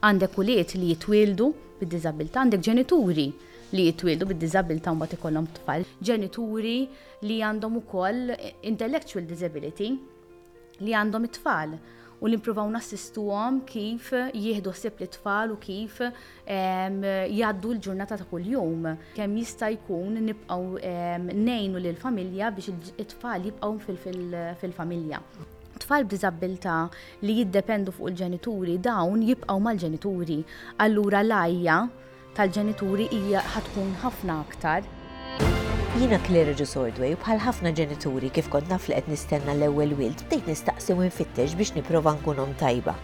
Għandek ulied li jitwieldu bid-diżabilità, għandek ġenituri li jitwieldu bid-diżabilità mbagħad ikollhom tfal, ġenituri li għandhom ukoll intellectual disability li għandhom it-tfal u li nippruvaw nassistuhom kif jieħdu ħsieb lit-tfal u kif ehm, jgħaddu l-ġurnata ta' kuljum. Kemm jista' jkun nibqgħu ehm, ngħinu lill familja biex it-tfal jibqgħu fil-familja tfal b'diżabilità li jiddependu fuq il-ġenituri dawn jibqgħu mal-ġenituri. Allura l-għajja tal-ġenituri hija ħa tkun ħafna aktar. Jiena Claire Ġus Ordway u bħal ħafna ġenituri kif kont naf li qed nistenna l-ewwel wild bdejt nistaqsi u nfittex biex nipprova nkun omm tajba.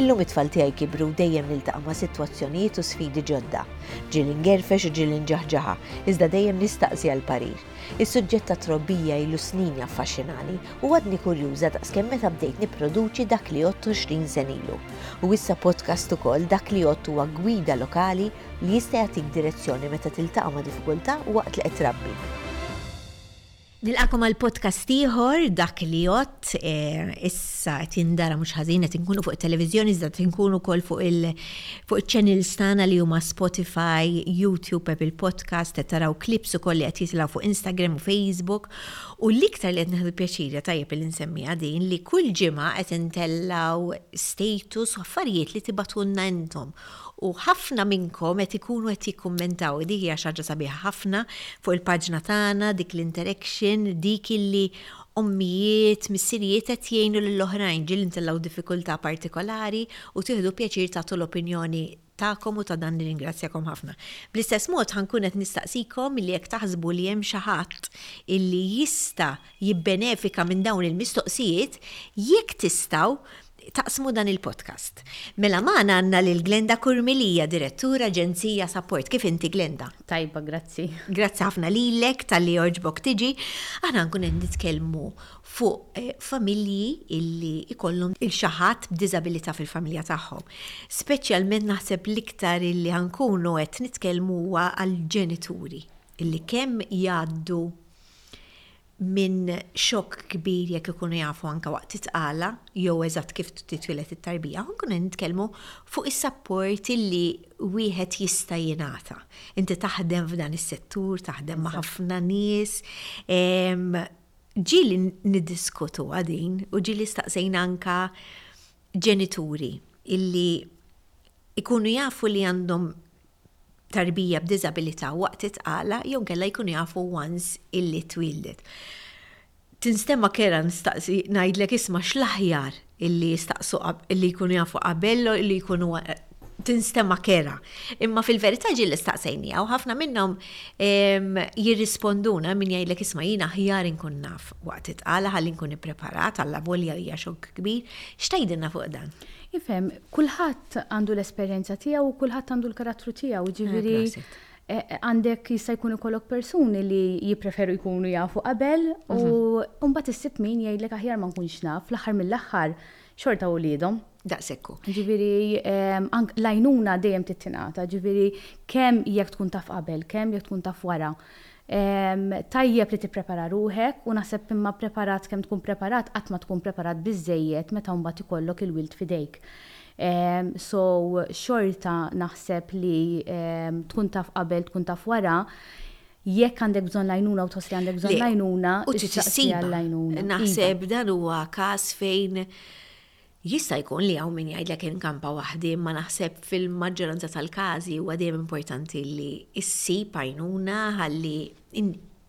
Illum it-tfal tiegħi kibru u dejjem niltaqa' ma' sitwazzjonijiet u sfidi ġodda. Ġieli ngerfex u ġieli nġaħġaħha, iżda dejjem nistaqsi għall-parir. Is-suġġett tat-trobbija ilu snin jaffaxxinani u għadni kurjuża daqs kemm meta bdejt nipproduċi Dak li Għodt 20 sen ilu. U issa podcast ukoll, Dak li Għodt huwa gwida lokali li jista' jagħtik direzzjoni meta tiltaqa' ma' diffikultà waqt li qed trabbi. Nilqagħkom għal podcast ieħor, Dak li Għodt. issa qed jindara mhux ħażin qed inkunu fuq it-televiżjoni iżda qed inkunu wkoll fuq il-channels tagħna li huma Spotify, YouTube, Apple Podcast, qed taraw klips ukoll li qed jitilgħu fuq Instagram u Facebook. U l-iktar li qed nieħdu pjaċir tajjeb li nsemmiha din li kull ġimgħa qed intellgħu status u affarijiet li tibatulna intom. U ħafna minnkom qed ikunu qed jikkummentaw dik hija xi ħaġa sabiħa ħafna fuq il-paġna tagħna dik l-interaction dik illi Ommijiet, missirijiet qed jgħinu lil oħrajn ġieli ntellgħu diffikultà partikolari u tieħdu pjaċir tagħtu l-opinjoni tagħkom u ta' dan nirringrazzjakom ħafna. Bl-istess mod ħa nkun qed nistaqsikom illi jekk taħsbu li hemm xi ħadd illi jista' jibbenefika minn dawn il-mistoqsijiet, jekk tistgħu, taqsmu dan il-podcast. Mela magħna għandna lil Glenda Kurmilija, Direttur Aġenzija Support. Kif inti Glenda? Tajba, grazzi. Grazzi ħafna lilek tal-li orġbok tiġi. Aħna nkun qed nitkellmu fuq eh, familji illi ikollhom il-xaħat b'diżabilità fil-familja tagħhom. Speċjalment naħseb l-iktar illi ħankunu qed nitkellmu huwa għall-ġenituri illi kemm jgħaddu minn xokk kbir jekk ikunu jafu anke waqt it-tqala jew eżatt kif titwieled it-tarbija, nkunu nitkellmu fuq is-sapport li wieħed jista' jingħata. Inti taħdem f'dan is-settur, taħdem ma' ħafna nies. Ġieli niddiskutuha din u ġieli staqsejna anke ġenituri illi jkunu jafu li għandhom tarbija b'diżabilità waqt it-tqala jew inkella jkunu jafu once illi twieldet. Tinstema' kera nistaqsi ngħidlek isma' x'l-aħjar illi jistaqsu illi jkunu jafu qabel li jkunu tinstema' kera. Imma fil-verità ġieli istaqsejniha u ħafna minnhom jirrisponduna min jgħidlek isma' jien aħjar inkun naf waqt it-tqala ħalli nkun ippreparat allavolja hija xokk kbir. X'tgħidilna fuq dan? Ifhem, kulħadd għandu l-esperjenza tiegħu u kulħadd għandu l-karattru tiegħu, eh, ġifieri eh, għandek jista' jkun ikollok persuni li jippreferu jkunu jafu qabel u mhm. mbagħad issib min jgħidlek aħjar ma nkunx naf fl-aħħar mill-aħħar xorta uliedhom. Daqsekku. Ġifieri ehm, lajnuna dejjem tittinata, ġifieri kemm jekk tkun taf qabel, kemm jekk tkun taf wara. Tajjeb li tipprepara ruħek u naħseb imma preparat kemm tkun preparat qatt ma tkun preparat biżżejjed meta mbagħad ikollok il-wild f'idejk. So xorta naħseb li tkun taf qabel tkun taf wara, jekk għandek bżonn l-għajnuna u tħoss li għandek bżonn l-għajnuna, issaqsi għall-għajnuna. Naħseb dan huwa każ fejn Jista' jkun li hawn min jgħidlek inkampa waħdi imma naħseb fil-maġġoranza tal-każi huwa dejjem importanti li ssib għajnuna ħalli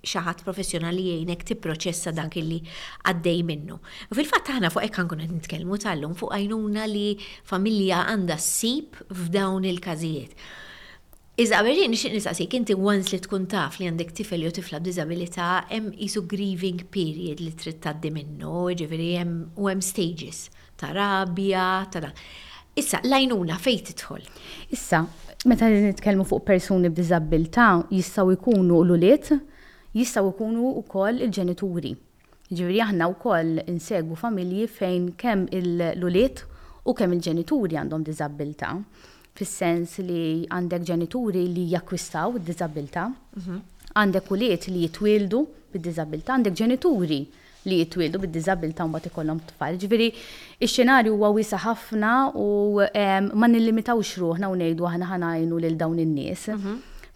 xi ħadd professjonali jgħinek tipproċessa dak li għaddej minnu. U fil-fatt aħna fuq hekk nkun qed nitkellmu tal-lum fuq għajnuna li familja għandha ssib f'dawn il-każijiet. Iżda qabel xejn nixtieq nistaqsik, inti once li tkun taf li għandek tifel jew tifla b'diżabilità hemm qisu grieving period li trid tgħaddi minnu, jiġifieri hemm u hemm stages ta' rabja, ta' dan. Issa, l-għajnuna fejn tidħol? Issa, meta nitkellmu fuq persuni b'diżabbiltà jistgħu jkunu l-ulied, jistgħu jkunu wkoll il-ġenituri. Jiġifieri aħna wkoll insegwu familji fejn kemm l-ulied u kemm il-ġenituri għandhom diżabbiltà, fis-sens li għandek ġenituri li jakkwistaw id-diżabbiltà, għandek ulied li jitwieldu bid-diżabbiltà, għandek ġenituri li jitwieldu bid-diżabbiltà u mbagħad ikollhom tfal. Jiġifieri x-xenarju huwa wiesa' ħafna u ma nillimitawx ruħna u ngħidu aħna ħa ngħinu lil dawn in-nies.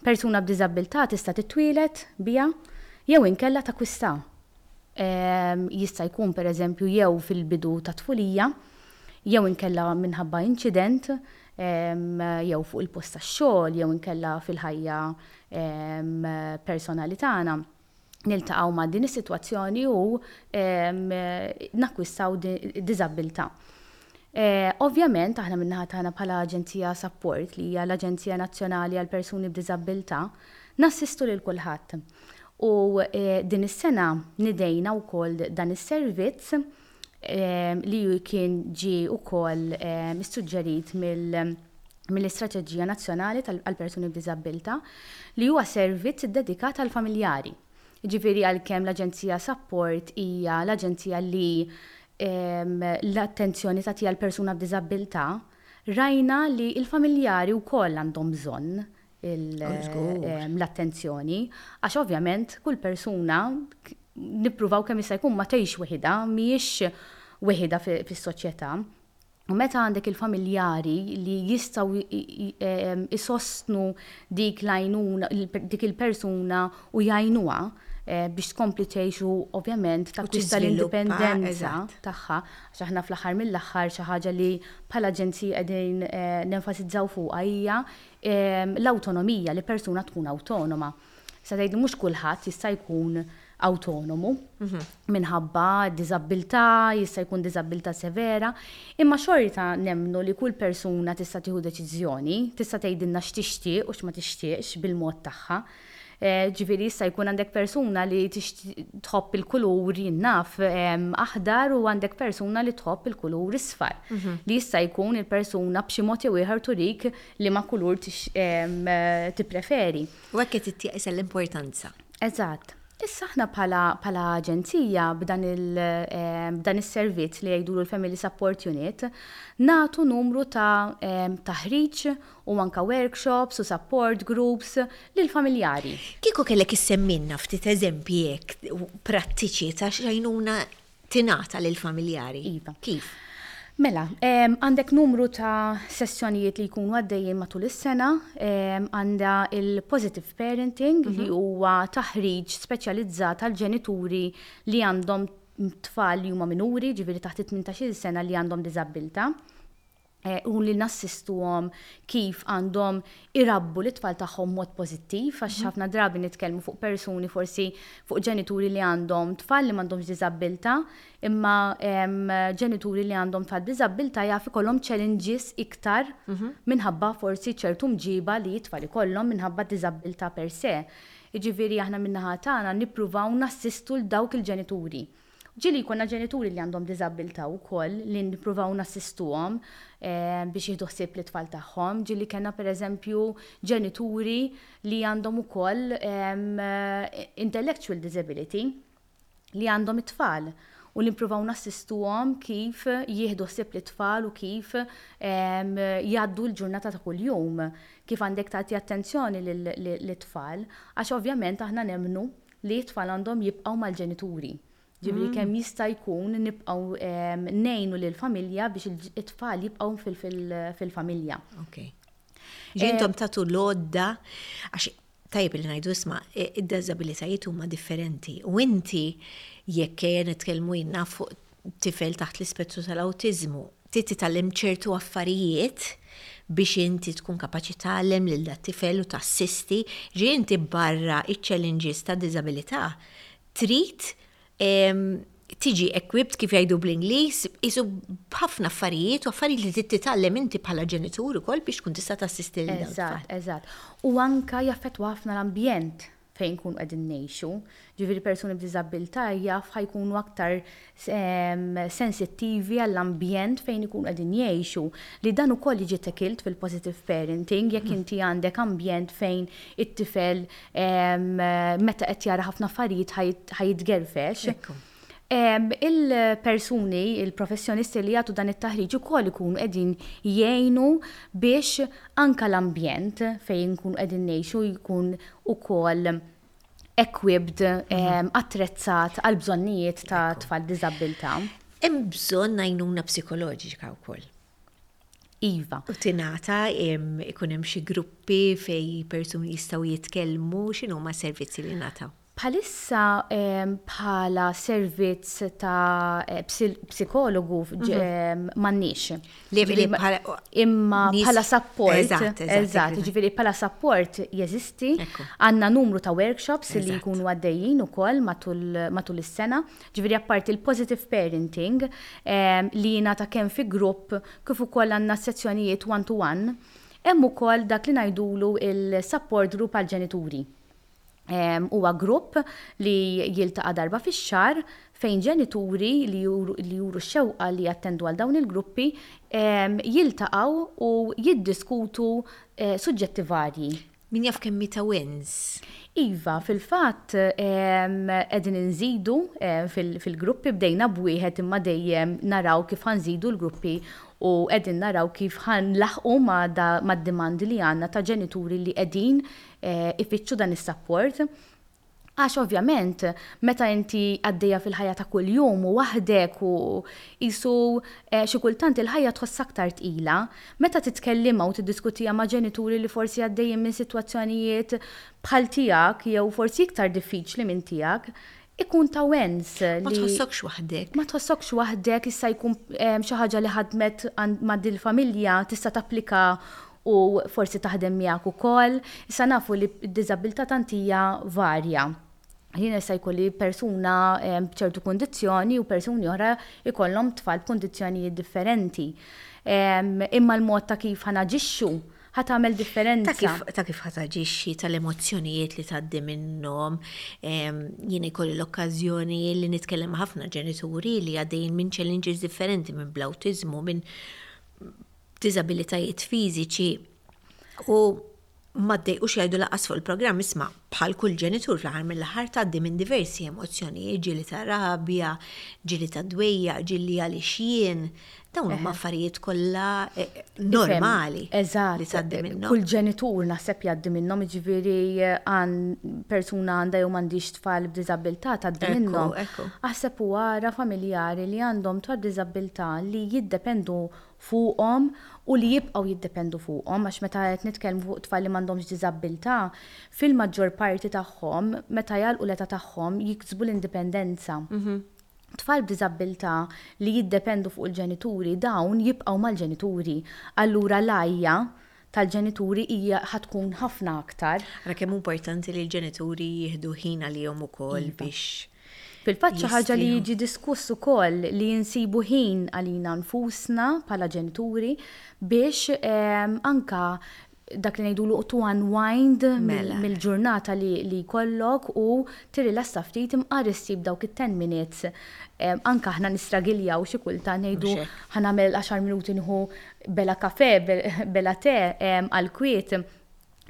Persuna b'diżabbiltà tista' titwieled biha, Jew inkella takkwista. Jista' jkun pereżempju jew fil-bidu tat-tfulija, jew inkella minħabba inċident, jew fuq il-post tax-xogħol, jew inkella fil-ħajja personali tagħna, niltaqgħu ma' din is-sitwazzjoni u nakkwistaw diżabbiltà. Ovvjament, aħna min-naħa tagħna bħala Aġenzija Sapport, li hija l-Aġenzija Nazzjonali għall-Persuni b'Diżabbiltà, nassistu lil kulħadd. U din is-sena nidejna wkoll dan is-servizz li kien ġie wkoll issuġġerit mill-Istrateġija Nazzjonali għall-Persuni b'Diżabbiltà li huwa servizz iddedikat għall-familjari. Jiġifieri għalkemm l-aġenzija sapport hija l-aġenzija li l-attenzjoni tagħtiha l-persuna b'diżabbiltà, rajna li l-familjari wkoll għandhom bżonn l-attenzjoni għax ovvjament kull persuna nippruvaw kemm jista' jkun ma tgħix weħidha, mhijiex weħidha fis-soċjetà. U meta għandek il-familjari li jistaw isostnu dik lajnuna, dik il-persuna u jajnuha eh, biex tkompli tgħixu ovvjament ta' kwista l-indipendenza tagħha, għax aħna fl-aħħar mill-aħħar xi ħaġa li bħala ġenzi qegħdin eh, nenfasizzaw fuqha hija eh, l-awtonomija li persuna tkun awtonoma. Sa tgħidli mhux kulħadd jista' jkun awtonomu minħabba diżabbiltà, jista' jkun diżabbiltà severa, imma xorta nemmnu li kull persuna tista' tieħu deċiżjoni, tista' tgħidilna x'tixtieq u x'ma tixtieqx bil-mod tagħha. Ġifieri jista' jkun għandek persuna li tħobb il-kulur jien naf aħdar u għandek persuna li tħobb il-kulur isfar. Li jista' jkun il-persuna b'xi mod jew ieħor turik Liema kulur tippreferi. U hekk qed ittieq isha l-importanza. Eżatt. Issa aħna bħala aġenzija b'dan is-servizz li jgħidulu l-Family Support Unit, nagħtu numru ta' taħriġ u anke workshops u support groups lill-familjari. Kieku kellek issemmilna ftit eżempji hekk prattiċi ta' x'għajnuna tingħata lil familjari. Iva. Kif? Mela, għandek numru ta' sessjonijiet li jkunu għaddejjin matul is-sena, għandha il-positive parenting mhm. li huwa taħriġ speċjalizzat għal ġenituri li għandhom tfal li huma minuri, ġifieri taħt 18-il sena li għandhom diżabbilta. eh, u li nassistuhom kif għandhom irabbu l-itfal tagħhom mod pożittiv, għax mhm. ħafna drabi nitkellmu fuq persuni forsi fuq ġenituri li għandhom tfal li m'għandhomx diżabbilta, imma ġenituri li għandhom tfal diżabbilta jaf ikollhom challenges iktar mhm. minħabba forsi ċertu mġiba li jitfal ikollhom minħabba diżabbilta per se. Iġifieri aħna minnaħa tagħna nippruvaw nassistu l dawk il-ġenituri. Ġieli jkollna ġenituri li għandhom diżabbiltà wkoll li nippruvaw nassistuhom biex jieħdu ħsieb lit-tfal tagħhom, ġieli kellna pereżempju ġenituri li għandhom ukoll intellectual disability li għandhom it-tfal u li nippruvaw nassistuhom kif jieħdu ħsieb lit-tfal u kif jgħaddu l-ġurnata ta' kuljum, kif għandek tagħti attenzjoni lit-tfal għax ovvjament aħna nemmnu li t-tfal għandhom jibqgħu mal-ġenituri. Ġifieri kemm jista' jkun nibqgħu ngħinu lill-familja biex it-tfal jibqgħu fil-familja. Okay. Ġintom eh, tatu lodda, għax tajb li ngħidu isma' eh, id-dazabilitajiet huma differenti. U inti jekk kien nitkellmu jinna fuq tifel taħt l-ispettru tal-awtiżmu, trid titgħallem ċertu affarijiet biex inti tkun kapaċi tgħallem lil dat-tifel u tassisti, ġifieri inti barra ċ-challenges tad-diżabilità trid tiġi equipped kif jgħidu bl-Ingliż qisu b'ħafna affarijiet u affarijiet li trid titgħallem inti bħala ġenitur ukoll biex tkun tista' tassisti lil dan it-tfal. Eżatt, eżatt. U anke jaffettwa ħafna l-ambjent fejn nkunu qegħdin ngħixu. Ġifieri persuni b'diżabbiltà jaf ħa jkunu aktar sensittivi għall-ambjent fejn ikunu qegħdin jgħixu. Li dan ukoll jiġi tackled fil-positive parenting jekk inti għandek ambjent fejn it-tifel meta qed jara ħafna affarijiet ħa jitgerfex. Il-persuni, il-professjonisti li jagħtu dan it-taħriġ ukoll ikunu qegħdin jgħinu biex anke l-ambjent fejn nkunu qegħdin ngħixu jkun ukoll equipped, mhm. attrezzat għal bżonnijiet ta' tfal diżabilità. Hemm bżonn għajnuna psikoloġika wkoll. Iva. U tinata ikun hemm xi gruppi fej persuni jistgħu jitkellmu x'inhuma servizzi li nataw. Bħalissa bħala servizz ta' psikologu m'għandniex. Imma bħala support. Eżatt, jiġifieri bħala support jeżisti. Għandna numru ta' workshops li jkunu għaddejjin ukoll matul is-sena. Jiġifieri apparti l-positive parenting li jingħata kemm fi grupp kif ukoll għandna sezzjonijiet one to one, hemm ukoll dak li ngħidulu l-support group għall-ġenituri. huwa grupp li jiltaqa' darba fix-xahar fejn ġenituri li juru x-xewqa li jattendu għal dawn il-gruppi jiltaqgħu u jiddiskutu suġġetti varji. Min jaf kemm hi ta' wens! Iva, fil-fatt qegħdin inżidu fil-gruppi, bdejna b'wieħed imma dejjem naraw kif ħa nżidu l-gruppi u qegħdin naraw kif ħa nlaħħqu mad-dimandi li għandna ta' ġenituri li qegħdin eh, ifittxu dan is-sapport. Għax ovvjament, meta inti għaddejja fil-ħajja ta' kuljum u waħdek u jisu eh, xi kultant il-ħajja tħoss aktar tqila, meta titkellima u tiddiskutija ma' ġenituri li forsi għaddejjin minn sitwazzjonijiet bħal tiegħek jew forsi iktar diffiċli minn tiegħek, Ikun ta' wens li. Ma tħossokx waħdek. Ma tħossokx waħdek jista' jkun xi ħaġa li ħadmet ma' din il-familja tista' tapplika u forsi taħdem miegħek ukoll. Issa nafu li d-diżabilità tant hija varja. Jiena jista' jkun li persuna b'ċertu kundizzjoni u persuni oħra jkollhom tfal b'kundizzjonijiet differenti. Imma l-mod ta' kif ħa naġixxu ħa tagħmel differenza. Ta' kif ħa taġixxi tal-emozzjonijiet li tgħaddi minnhom. Jien ikolli l-okkażjoni li nitkellem ma' ħafna ġenituri li għaddejjin minn challenges differenti minn bl-awtiżmu, minn diżabilitajiet fiżiċi u ma ddejqux jgħidu laqas fuq il-programm isma' bħal kull ġenitur fl-aħħar mill-aħħar tgħaddi minn diversi emozzjonijiet, ġieli ta' rabja, ġieli ta' dwejja, ġieli għaliex jien, Dawn huma affarijiet kollha eh, normali. Eżatt. Kull ġenitur naħseb jgħaddi minnhom, jiġifieri eh, għan persuna għandha jew m'għandix tfal b'diżabilità tgħaddi minnhom. Aħseb u għara familjari li għandhom twal b'diżabilità li jiddependu fuqhom u li jibqgħu jiddependu fuqhom għax meta qed nitkellmu fuq tfal li m'għandhomx diżabilità, fil-maġġor parti tagħhom meta jgħalqu l-età tagħhom jiksbu l-indipendenza. Mhm. Tfal b'diżabbiltà li jiddependu fuq il-ġenituri dawn jibqgħu mal-ġenituri. Allura l-għajja tal-ġenituri hija ħa tkun ħafna aktar. Ara kemm hu importanti li l-ġenituri jieħdu ħin għalihom ukoll biex. Fil-fatt xi ħaġa li jiġi diskuss ukoll li nsibu ħin għalina nfusna bħala ġenituri biex anke dak li ngħidulu to unwind mela. mill-ġurnata li li jkollok u tirrilassa ftit imqar issib dawk it-ten minutes anke aħna nistragiljaw xi kultant ngħidu ħa nagħmel għaxar minuti nieħu bela kafè bela tè għall-kwiet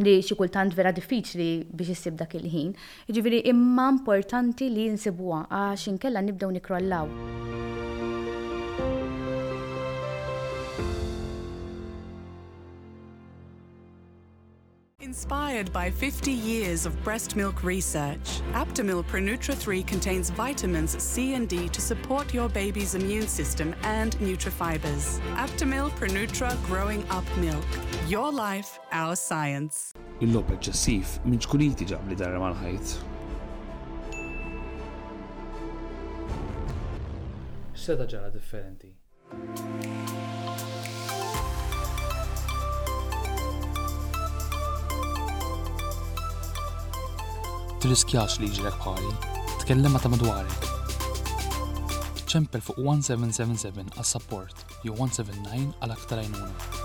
li xi kultant vera diffiċli biex issib dak il-ħin. Jiġifieri imma importanti li nsibuha għax inkella nibdew nikkrollaw. Inspired by 50 years of breast milk research, Aptamil Prenutra 3 contains vitamins C and D to support your baby's immune system and nutrifibers. Aptamil Prenutra Growing Up Milk. Your life, our science. Il-lob eċċessiv minn xkun jitiġab li darra mal Seta ġara differenti. Tirriskjax li jiġrek bħali, tkellem ma' ta' madwarek. Ċempel fuq 1777 għas-sapport jew 179 għal aktar għajnuna.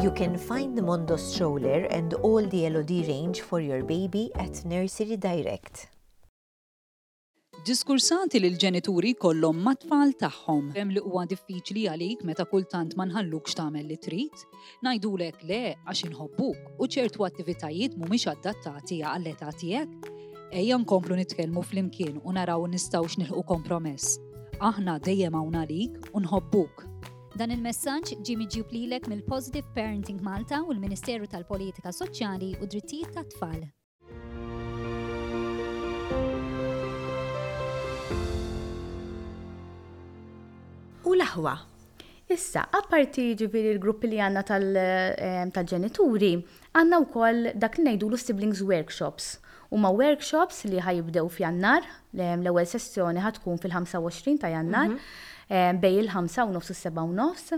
You can find the Mondo stroller and all the LOD range for your baby at Nursery Direct. Diskursati li l-ġenituri kollhom mat-tfal tagħhom. Hemm li huwa diffiċli għalik meta kultant ma nħallukx tagħmel li trid. Ngħidulek le għax inħobbuk u ċertu attivitajiet mhumiex adattati għall-età tiegħek? Ejja nkomplu nitkellmu flimkien u naraw nistgħux nilħu kompromess. Aħna dejjem hawn għalik u nħobbuk. Dan il-messaġġ ġie miġjub lilek mill-Positive Parenting Malta u l-Ministeru tal-Politika Soċjali u Drittijiet tat-Tfal. U l-aħwa. Issa, apparti ġifiri l-gruppi li għanna tal-ġenituri, għanna u koll dak li najdulu siblings workshops. U ma workshops li ħajibdew f'jannar, l-ewel sessjoni ħatkun fil-25 ta' jannar, mhm. bej il-5 u nofs u 7 u nofs.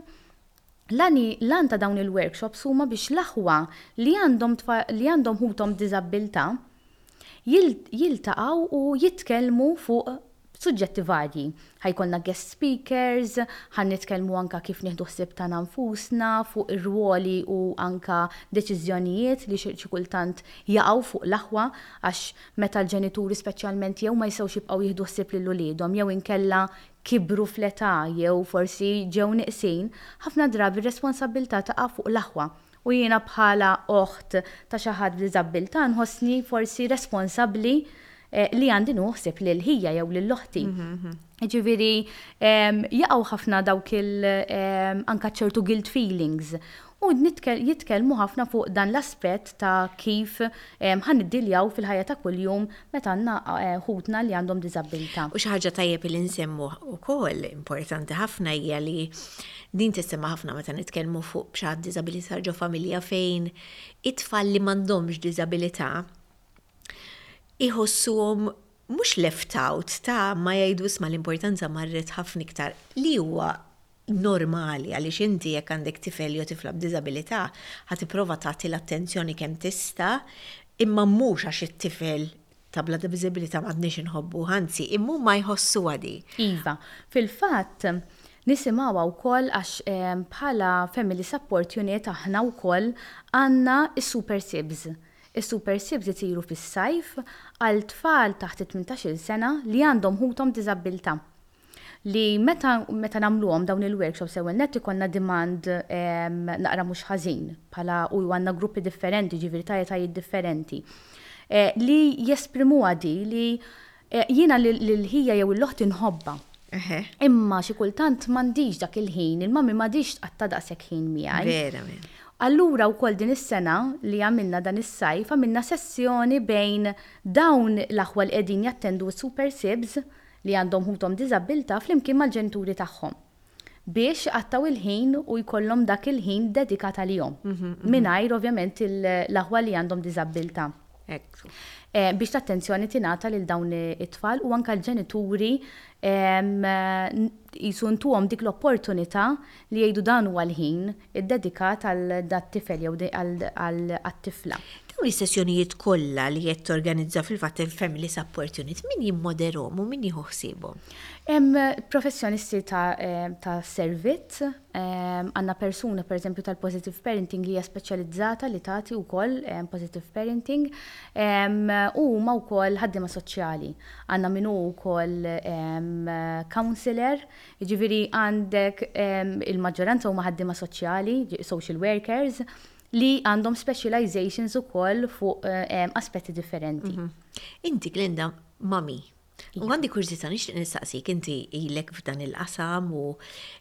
L-għan ta' dawn il-workshops huma biex l-aħwa li għandhom ħuthom b'diżabbiltà jiltaqgħu u jitkellmu fuq suġġetti varji. Ħa jkollna guest speakers, ħa nitkellmu anke kif nieħdu ħsieb tagħna nfusna, fuq ir-rwoli u anke deċiżjonijiet li xi kultant jaqgħu fuq l-aħwa għax meta l-ġenituri speċjalment jew ma jistgħux jibqgħu jieħdu ħsieb lil uliedhom jew inkella kibru fl-età jew forsi ġew nieqsin, ħafna drabi r-responsabbiltà taqa' fuq l-aħwa. U jiena bħala oħt ta' xi ħadd b'diżabbiltà nħossni forsi responsabbli li għandi nieħu ħsieb lil ħija jew lil oħti. Jiġifieri jaqgħu ħafna dawk il anke ċertu guilt feelings u jitkellmu ħafna fuq dan l-aspett ta' kif ħa niddiljaw fil-ħajja ta' kuljum meta għandna ħutna li għandhom diżabbiltà. U xi ħaġa tajjeb li nsemmu wkoll, importanti ħafna hija li din tissemma ħafna meta nitkellmu fuq b'xi ħadd diżabilità ġo familja fejn it-tfal li m'għandhomx diżabilità iħossuhom mhux left out ta' ma jgħidu isma' l-importanza marret ħafna iktar, li huwa normali għaliex inti jekk għandek tifel jew tifla b'diżabilità ħa tipprova tagħti l-attenzjoni kemm tista' imma mhux għax it-tifel ta' bla diżabilità m'għadniex inħobbuh, anzi imma huma jħossuha di. Iva, fil-fatt nisimgħuha wkoll għax bħala family support unit aħna wkoll għandna s-super sibs Is-Super Sibs isiru fis-sajf għal tfal taħt it-tmintax-il sena li għandhom ħuthom b'diżabbiltà. Li meta meta nagħmluhom dawn il-workshops l-ewwel nett ikollna demand naqra mhux ħażin bħala u għandna gruppi differenti jiġifieri ta' etajiet differenti li jesprimuha di li Eh, jiena l-ħija jew l-oħt inħobba. Imma xi kultant m'għandix dak il-ħin, il-mami m'għadix tqatta' daqshekk ħin miegħi. Vera, vera. Allura wkoll din is-sena li għamilna dan is-sajf għamilna sessjoni bejn dawn l-aħwa li qegħdin jattendu s-super sibs li għandhom ħuthom diżabbiltà flimkien mal-ġenituri tagħhom. biex iqattgħu il-ħin u jkollhom dak il-ħin dedikat għalihom, mingħajr ovvjament l-aħwa li għandhom diżabbiltà. Biex l-attenzjoni tingħata lil dawn it-tfal u anke l-ġenituri qisu intuhom dik l-opportunità li jgħidu dan huwa l-ħin iddedikat għal dat-tifel jew għat-tifla. Dawn is-sessjonijiet kollha li qed torganizza fil-fatt hemm Family Support Unit, min jimmoderhom u min jieħu ħsiebhom? Hemm professjonisti ta' servizz, għandna persuna pereżempju tal-positive parenting li hija speċjalizzata li tagħti wkoll positive parenting u huma wkoll ħaddiema soċjali. Għandna min hu wkoll counsellor Jiġifieri għandek il-maġġoranza huma ħaddiema soċjali, social workers, li għandhom specializations ukoll fuq aspetti differenti. Mhm. Inti Glinda, mami, U għandi kurzita nixtieq nistaqsik inti ilek f'dan il-qasam u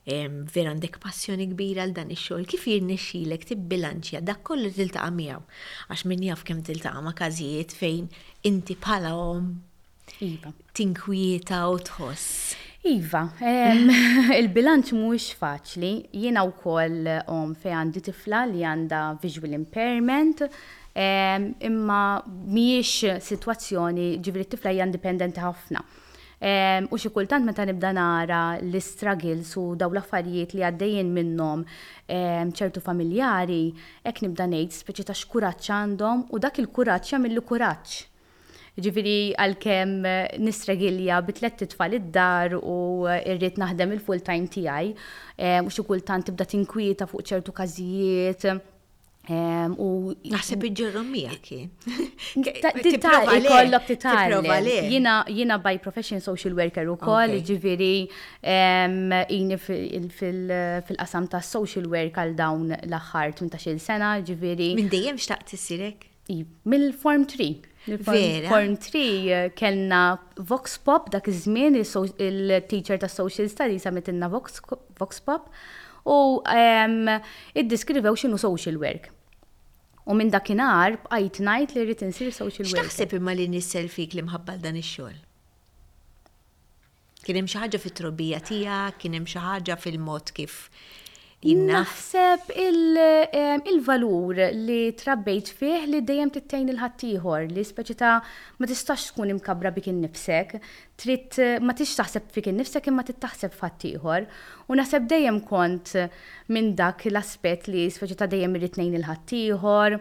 vera għandek passjoni kbira għal dan ix-xogħol kif jirnexxilek tibbilanċja dak kollu tiltaqa' miegħu. Għax min jaf kemm tiltaqa' ma' każijiet fejn inti bħala om Iva. Tinkwieta u tħoss. Iva, il-bilanċ mhuwiex faċli. Jiena wkoll om fejn għandi tifla li għandha visual impairment, imma mhijiex sitwazzjoni ġifieri tifla hija indipendenti ħafna. U xi kultant meta nibda nara l-istruggles u daw l-affarijiet li għaddejjin minnhom ċertu familjari, hekk nibda ngħid, speċi ta' x'kuraġġ għandhom u dak il-kuraġġ jagħmilli kuraġġ. Jiġifieri għalkemm nistregilja bi tlett itfal id-dar u rrid naħdem il-full time tiegħi, u xi kultant tibda tinkwieta fuq ċertu każijiet, u Naħseb iġġorhom miegħek jien. Tipprova lejn. Kollok titgħallem. Jiena by profession social worker ukoll, jiġifieri ini fil-qasam tas-social work għal dawn l-aħħar 18-il sena, jiġifieri. Minn dejjem xtaqt issir hekk? Mill-Form 3. Mill-Form 3 eh, kellna Vox Pop dak iż-żmien il-teacher ta' Social Studies għamitilna Vox Pop u ehm, iddiskrivew x'inhu social work. U minn dakinhar bqajt ngħid li rrid insir social work. X'taħseb imma li nisselfik li mħabbal dan ix-xogħol? Kien hemm xi ħaġa fit-trobbija tiegħek, kien hemm xi ħaġa fil-mod kif Naħseb ehm, il-valur li trabbejt fih li dejjem tittejn il-ħaddieħor li speċi ta' ma tistax tkun imkabra bik innifsek, trid ma tix taħseb fik innifsek imma tittaħseb f'ħaddieħor. U naħseb dejjem kont minn dak l-aspett li speċi ta' dejjem irrid ngħin il-ħaddieħor,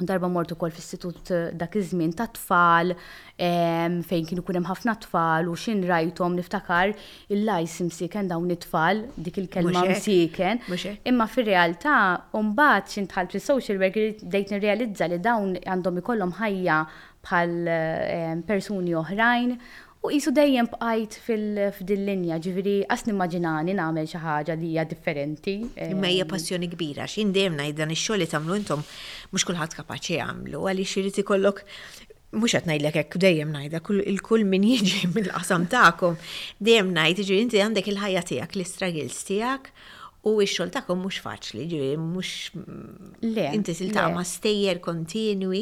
darba mort ukoll f'istitut eh, dak iż-żmien ta' tfal fejn kienu kunem ħafna tfal u xin rajtom niftakar il-lajs msiken dawn it-tfal dik il-kelma msiken. Imma fir-realtà mbagħad xi tħalt fis-social worker dejt nirrealizza li dawn għandhom ikollhom ħajja bħal persuni oħrajn U qisu dejjem bqajt f'dil-linja, ġifieri qas nimmaġinani nagħmel xi ħaġa li hija differenti. Imma hija passjoni kbira għax jien dejjem ngħid dan ix-xogħol li tagħmlu intom mhux kulħadd kapaċi jagħmlu għaliex irid ikollok mhux qed ngħidlek hekk dejjem ngħidha kull min jiġi mill-qasam tagħkom dejjem ngħid jiġifieri inti għandek il-ħajja tiegħek, l-istruggles tiegħek, U x-xogħol tagħkom mhux faċli, ġifieri mhux Le. inti tiltaqa' le. ma' stejjer kontinwi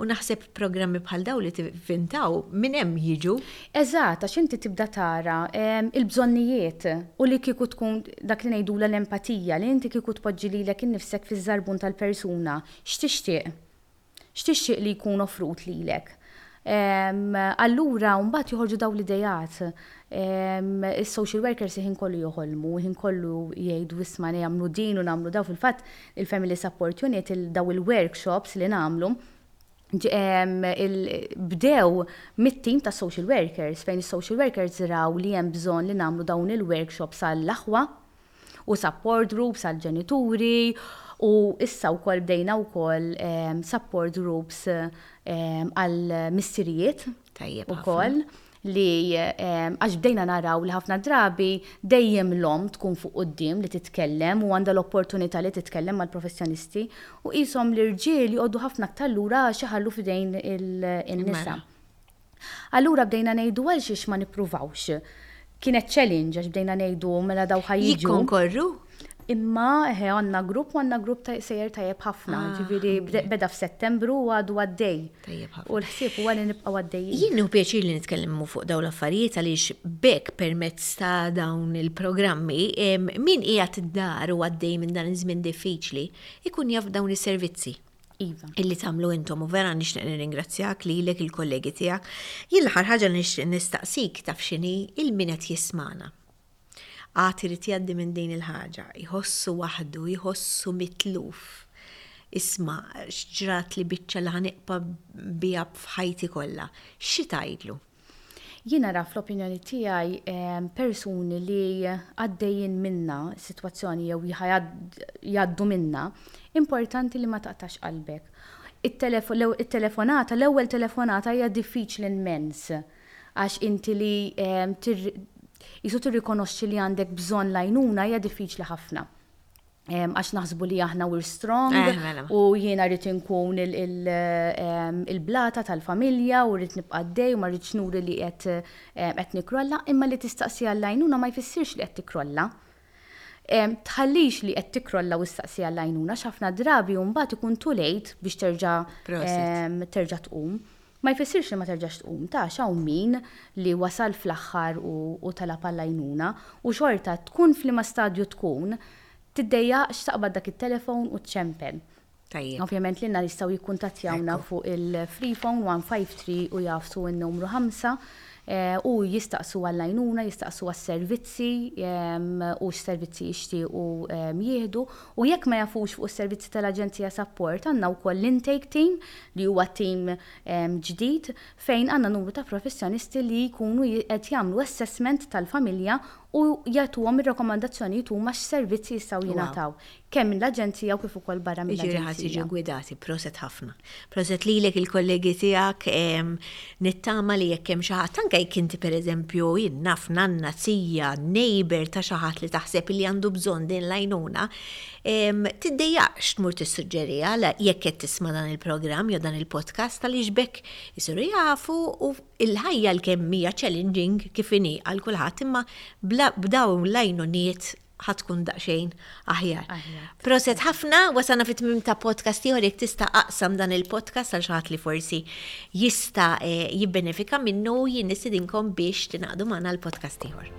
u naħseb programmi bħal daw li tivvintaw minn hemm jiġu. Eżatt, għax inti tibda tara ehm, il-bżonnijiet u li kieku tkun dak li ngħidulha l-empatija, li inti kieku tpoġġi lilek innifsek fiż-żarbun tal-persuna, x'tixtieq? X'tixtieq li jkun offrut lilek? Allura mbagħad joħorġu dawn l-ideat. Is-social workers il-ħin kollu joħolmu, il-ħin kollu jgħidu isma' nagħmlu din u nagħmlu dak. Fil-fatt il-family support unit, dawn il-workshops li nagħmlu, bdew mit-tim tas-social workers fejn is-social workers raw li hemm bżonn li nagħmlu dawn il-workshops għall-aħwa. u support groups għall-ġenituri u issa wkoll bdejna wkoll support groups għal missirijiet ukoll li għax bdejna naraw li ħafna drabi dejjem l-omm tkun fuq quddiem li titkellem u għandha l-opportunità li titkellem mal-professjonisti u qishom l-irġiel joqogħdu ħafna aktar lura għax iħallu f'idejn in-nisa. Allura bdejna ngħidu għalxiex ma nippruvawx. Kienet challenge għax bdejna ngħidu mela daw ħajġu. Jikkonkorru? Imma eħe għandna grupp u għandna grupp ta' sejjer tajjeb ħafna, ah. ġifieri beda f'Settembru u għadu għaddej. Tajjeb ħafna. U l-ħsieb huwa li nibqgħu għaddej. Jien hu pjaċir li nitkellmu fuq dawn l-affarijiet għaliex bekk permezz ta' dawn il-programmi min qiegħed id-dar u għaddej minn dan iż-żmien diffiċli ikun jaf dawn is-servizzi. Iva. Illi tagħmlu intom u vera nixtieq nirringrazzjak lilek il-kollegi tiegħek. Jien l-aħħar ħaġa li nixtieq nistaqsik taf x'inhi il-min qed jismana. Għad irid jgħaddi minn din il-ħaġa, jħossu waħdu, jħossu mitluf. Isma' x'ġrat li biċċa li ħaniqpa biha f'ħajti kollha. Xi tgħidlu? Jiena naf fl-opinjoni tiegħi persuni li għaddejjin minnha sitwazzjoni jew jgħaddu minnha, importanti li ma taqtax qalbek. It-telefonata, l-ewwel telefonata hija diffiċli mmens għax inti li qisu tirrikonoxxi li għandek bżonn l-għajnuna hija diffiċli ħafna. għax naħsbu li aħna we're strong eh, mela. u jiena rrit inkun il-blata tal-familja u rrit nibqa' dej u ma rridx nuri li qed qed nikrolla, imma li tistaqsi għall-għajnuna ma jfissirx li qed tikrolla. Tħallix li qed tikrolla u staqsi għall-għajnuna x'ħafna drabi u mbagħad ikun tulejt biex terġa' terġa' tqum. Ma jfissirx li ma terġax tqum, taf hawn min li wasal fl-aħħar u talab għall-għajnuna u xorta, tkun f'liema stadju tkun, tiddejjaqx taqbad dak it-telefon u ċċempen. Tajjeb. Ovvjament lilna jistgħu jikkuntattjawna fuq il-free phone 153 u jagħfsu n-numru ħamsa u jistaqsu għall-għajnuna, jistaqsu għas-servizzi u x'servizzi jixtiequ jieħdu. U jekk ma jafux fuq is-servizzi tal-Aġenzija Sapport, għandna wkoll l-Intake Team li huwa team ġdid fejn għandna numru ta' professjonisti li jkunu qed jagħmlu assessment tal-familja u jagħtuhom ir-rakkomandazzjonijiet huma x'servizzi jistgħu jingħataw kemm mill-Aġenzija u kif ukoll barra mill-Aġenzija. Jiġifieri ħa tiġu gwidati. Proset ħafna. Proset lilek il-kollegi tiegħek nittama li jekk hemm xi ħadd anke jekk inti pereżempju jien naf nanna, zija, neighbor ta' xi ħadd li taħseb li għandu bżonn din l-għajnuna, tiddejjaqx tmur tissuġġeriha jekk qed tisma' dan il-programm jew dan il-podcast għaliex b'hekk isiru jafu u l-ħajja għalkemm hija challenging kif inhi għal kulħadd imma b'dawn l-għajnuniet ħatkun daqxejn aħjar. Proset ħafna, wasana fit mim ta' podcast ieħor jekk tista' aqsam dan il-podcast għal xaħat li forsi jista' eh, jibbenefika minnu jien nistidinkom biex tinaqdu magħna l-podcast ieħor.